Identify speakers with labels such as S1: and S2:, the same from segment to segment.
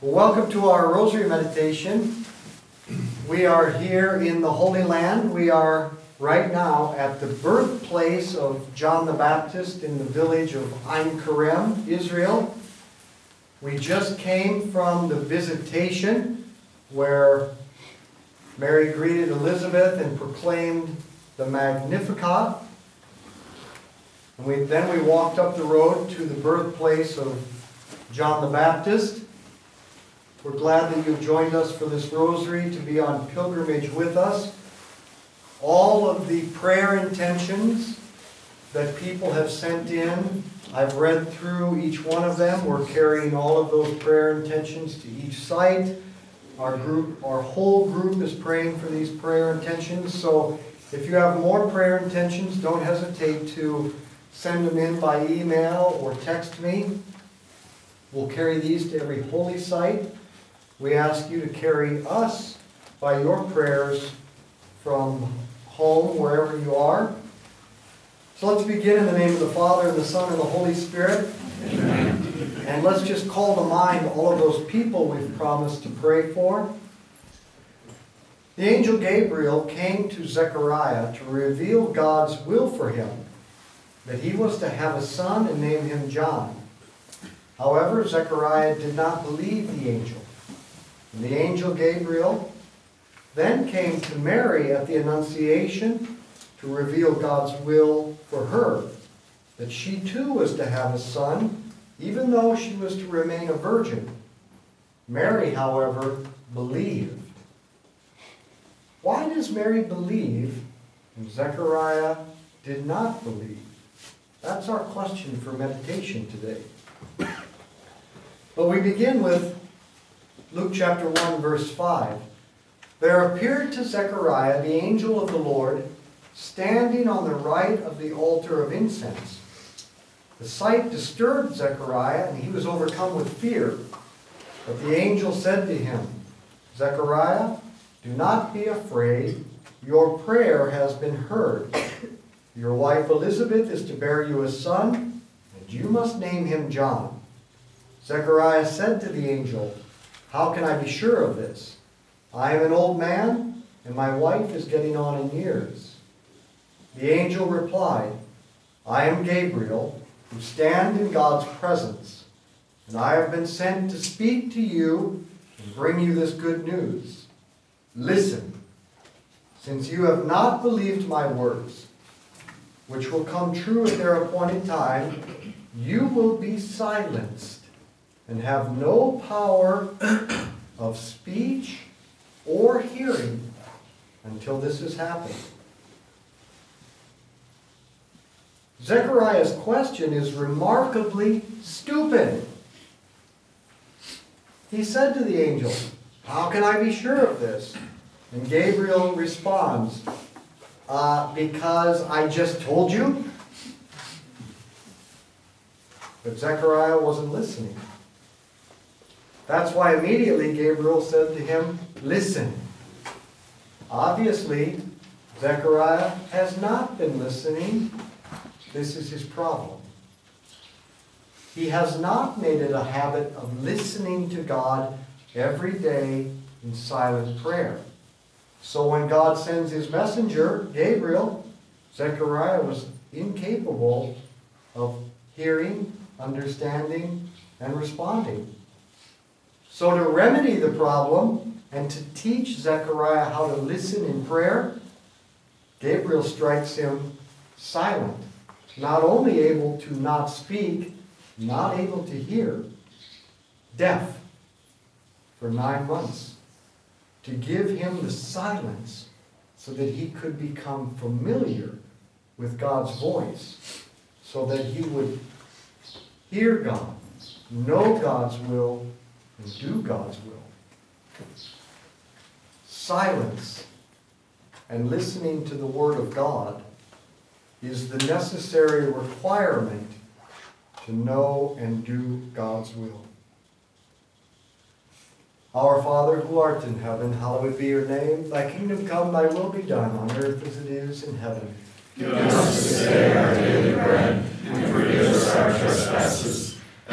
S1: Welcome to our Rosary Meditation. We are here in the Holy Land. We are right now at the birthplace of John the Baptist in the village of Ein Kerem, Israel. We just came from the visitation where Mary greeted Elizabeth and proclaimed the Magnificat. And we, then we walked up the road to the birthplace of John the Baptist. We're glad that you've joined us for this rosary to be on pilgrimage with us. All of the prayer intentions that people have sent in, I've read through each one of them. We're carrying all of those prayer intentions to each site. Our group, our whole group is praying for these prayer intentions. So if you have more prayer intentions, don't hesitate to send them in by email or text me. We'll carry these to every holy site. We ask you to carry us by your prayers from home, wherever you are. So let's begin in the name of the Father, and the Son, and the Holy Spirit. Amen. And let's just call to mind all of those people we've promised to pray for. The angel Gabriel came to Zechariah to reveal God's will for him, that he was to have a son and name him John. However, Zechariah did not believe the angel. And the angel Gabriel then came to Mary at the Annunciation to reveal God's will for her, that she too was to have a son, even though she was to remain a virgin. Mary, however, believed. Why does Mary believe and Zechariah did not believe? That's our question for meditation today. But we begin with Luke chapter 1, verse 5. There appeared to Zechariah the angel of the Lord standing on the right of the altar of incense. The sight disturbed Zechariah, and he was overcome with fear. But the angel said to him, Zechariah, do not be afraid. Your prayer has been heard. Your wife Elizabeth is to bear you a son, and you must name him John. Zechariah said to the angel, how can I be sure of this? I am an old man, and my wife is getting on in years. The angel replied, I am Gabriel, who stand in God's presence, and I have been sent to speak to you and bring you this good news. Listen, since you have not believed my words, which will come true at their appointed time, you will be silenced and have no power of speech or hearing until this has happened. Zechariah's question is remarkably stupid. He said to the angel, How can I be sure of this? And Gabriel responds, uh, Because I just told you. But Zechariah wasn't listening. That's why immediately Gabriel said to him, Listen. Obviously, Zechariah has not been listening. This is his problem. He has not made it a habit of listening to God every day in silent prayer. So when God sends his messenger, Gabriel, Zechariah was incapable of hearing, understanding, and responding. So, to remedy the problem and to teach Zechariah how to listen in prayer, Gabriel strikes him silent, not only able to not speak, not able to hear, deaf for nine months, to give him the silence so that he could become familiar with God's voice, so that he would hear God, know God's will, and do God's will. Silence and listening to the Word of God is the necessary requirement to know and do God's will. Our Father who art in heaven, hallowed be your name. Thy kingdom come, thy will be done on earth as it is in heaven.
S2: Give us this day our daily bread, and forgive us our trespasses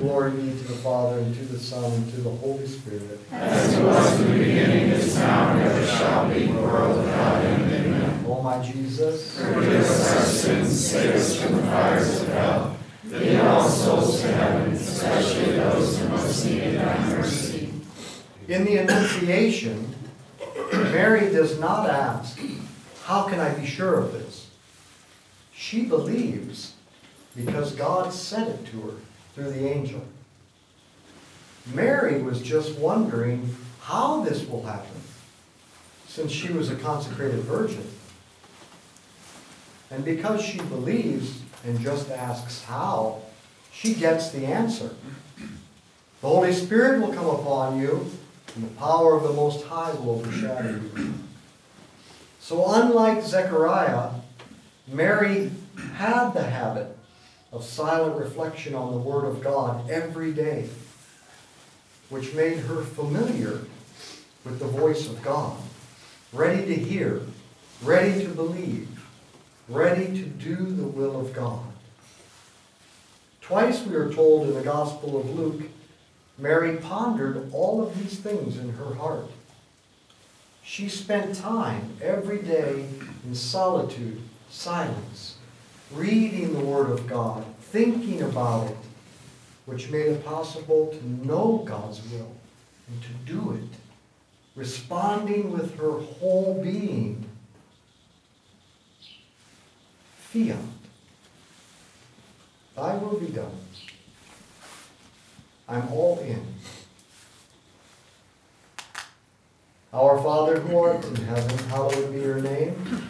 S1: Glory be to the Father, and to the Son, and to the Holy Spirit.
S2: As it was in the beginning, is now, and ever shall be, world without end. Amen.
S1: O my Jesus,
S2: Forgive us our sins, save us from the fires of hell. Lead all souls to heaven, especially those who most need thy mercy.
S1: in the Annunciation, Mary does not ask, How can I be sure of this? She believes because God said it to her through the angel. Mary was just wondering how this will happen, since she was a consecrated virgin. And because she believes and just asks how, she gets the answer. The Holy Spirit will come upon you, and the power of the Most High will overshadow you. So, unlike Zechariah, Mary had the habit of silent reflection on the Word of God every day, which made her familiar with the voice of God, ready to hear, ready to believe, ready to do the will of God. Twice we are told in the Gospel of Luke, Mary pondered all of these things in her heart. She spent time every day in solitude, silence, reading the Word of God, thinking about it, which made it possible to know God's will and to do it, responding with her whole being. Fiat. Thy will be done. I'm all in. Our Father who art in heaven, hallowed be your name.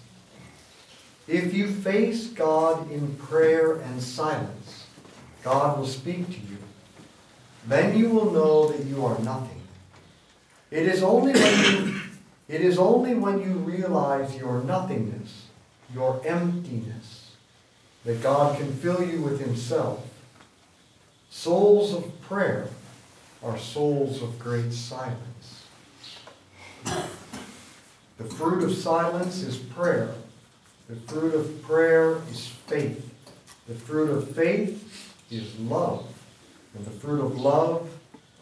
S1: If you face God in prayer and silence, God will speak to you. Then you will know that you are nothing. It is only when you, it is only when you realize your nothingness, your emptiness, that God can fill you with Himself. Souls of prayer are souls of great silence. The fruit of silence is prayer. The fruit of prayer is faith. The fruit of faith is love. And the fruit of love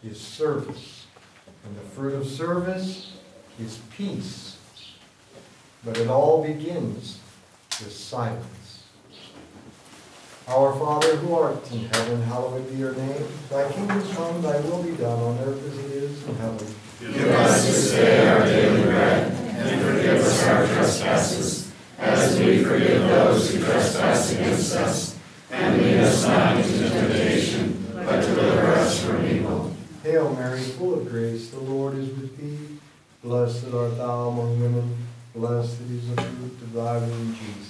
S1: is service. And the fruit of service is peace. But it all begins with silence. Our Father who art in heaven, hallowed be your name. Thy kingdom come, thy will be done on earth as it is in heaven.
S2: Give us this day our daily bread, and forgive us our trespasses, as we forgive those who trespass against us. And lead us not into temptation, but deliver us from evil.
S1: Hail Mary, full of grace, the Lord is with thee. Blessed art thou among women. Blessed is the fruit of thy womb, Jesus.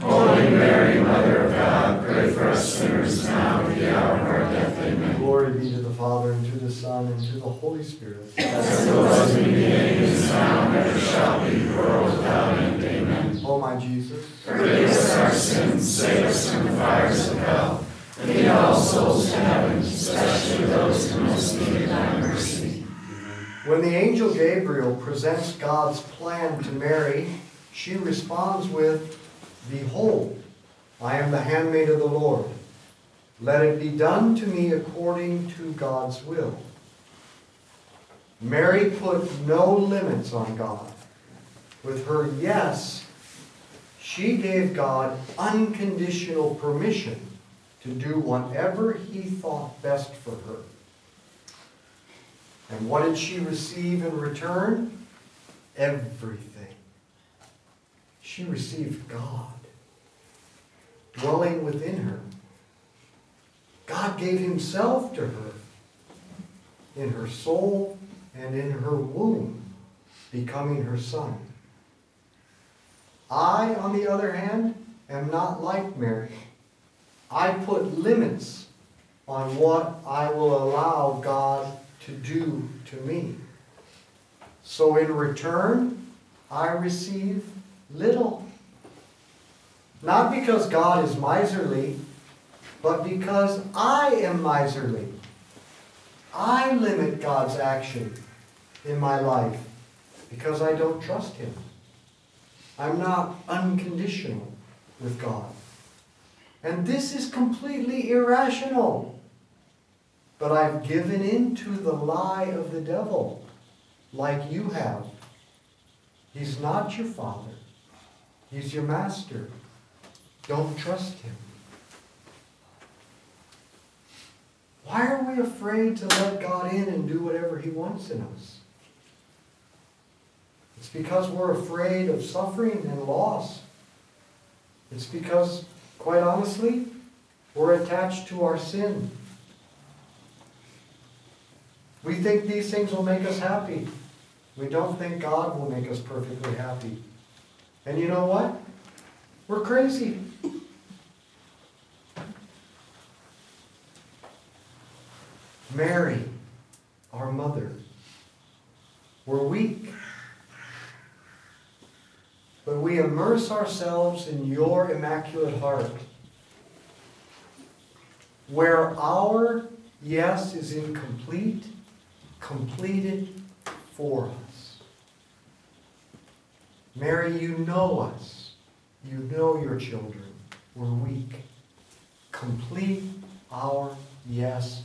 S2: Holy Mary, Mother of God, pray for us sinners now and at the hour of our death. Amen.
S1: Glory be to the Father, and to the Son, and to the Holy Spirit.
S2: As it was in the beginning, is now, and ever shall be, world without end. Amen.
S1: O my Jesus,
S2: Forgive us our sins, save us from the fires of hell, and lead all souls to heaven, especially those who most need thy mercy.
S1: when the angel Gabriel presents God's plan to Mary, she responds with, Behold, I am the handmaid of the Lord. Let it be done to me according to God's will. Mary put no limits on God. With her yes, she gave God unconditional permission to do whatever he thought best for her. And what did she receive in return? Everything. She received God dwelling within her. God gave himself to her in her soul and in her womb, becoming her son. I, on the other hand, am not like Mary. I put limits on what I will allow God to do to me. So in return, I receive little. Not because God is miserly, but because I am miserly. I limit God's action in my life because I don't trust Him. I'm not unconditional with God. And this is completely irrational. But I've given in to the lie of the devil, like you have. He's not your father, he's your master. Don't trust him. Why are we afraid to let God in and do whatever he wants in us? It's because we're afraid of suffering and loss. It's because, quite honestly, we're attached to our sin. We think these things will make us happy. We don't think God will make us perfectly happy. And you know what? We're crazy. Mary, our mother, we're weak. But we immerse ourselves in your immaculate heart, where our yes is incomplete, completed for us. Mary, you know us. You know your children. We're weak. Complete our yes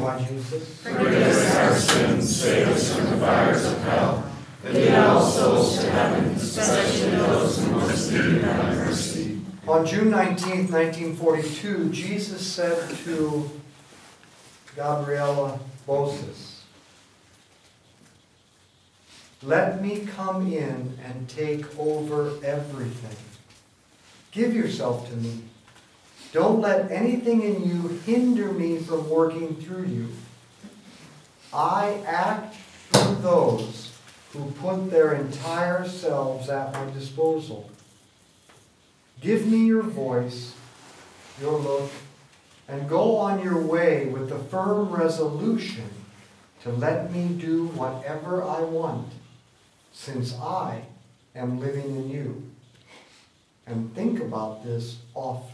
S1: My Jesus,
S2: Forgive us our sins, save us from the fires of hell, and lead all souls to heaven, especially those in most need thy mercy.
S1: On June 19, 1942, Jesus said to Gabrielle Bossis, Let me come in and take over everything. Give yourself to me. Don't let anything in you hinder me from working through you. I act through those who put their entire selves at my disposal. Give me your voice, your look, and go on your way with the firm resolution to let me do whatever I want, since I am living in you. And think about this often.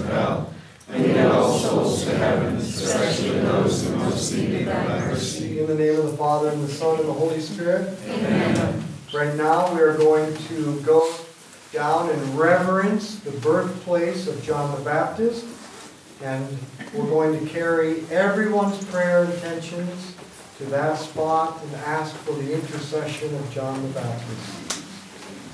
S2: of hell, and lead all souls to heaven, especially those who most need thy mercy.
S1: In the name of the Father, and the Son, and the Holy Spirit.
S2: Amen.
S1: Right now, we are going to go down and reverence the birthplace of John the Baptist. And we're going to carry everyone's prayer intentions to that spot and ask for the intercession of John the Baptist.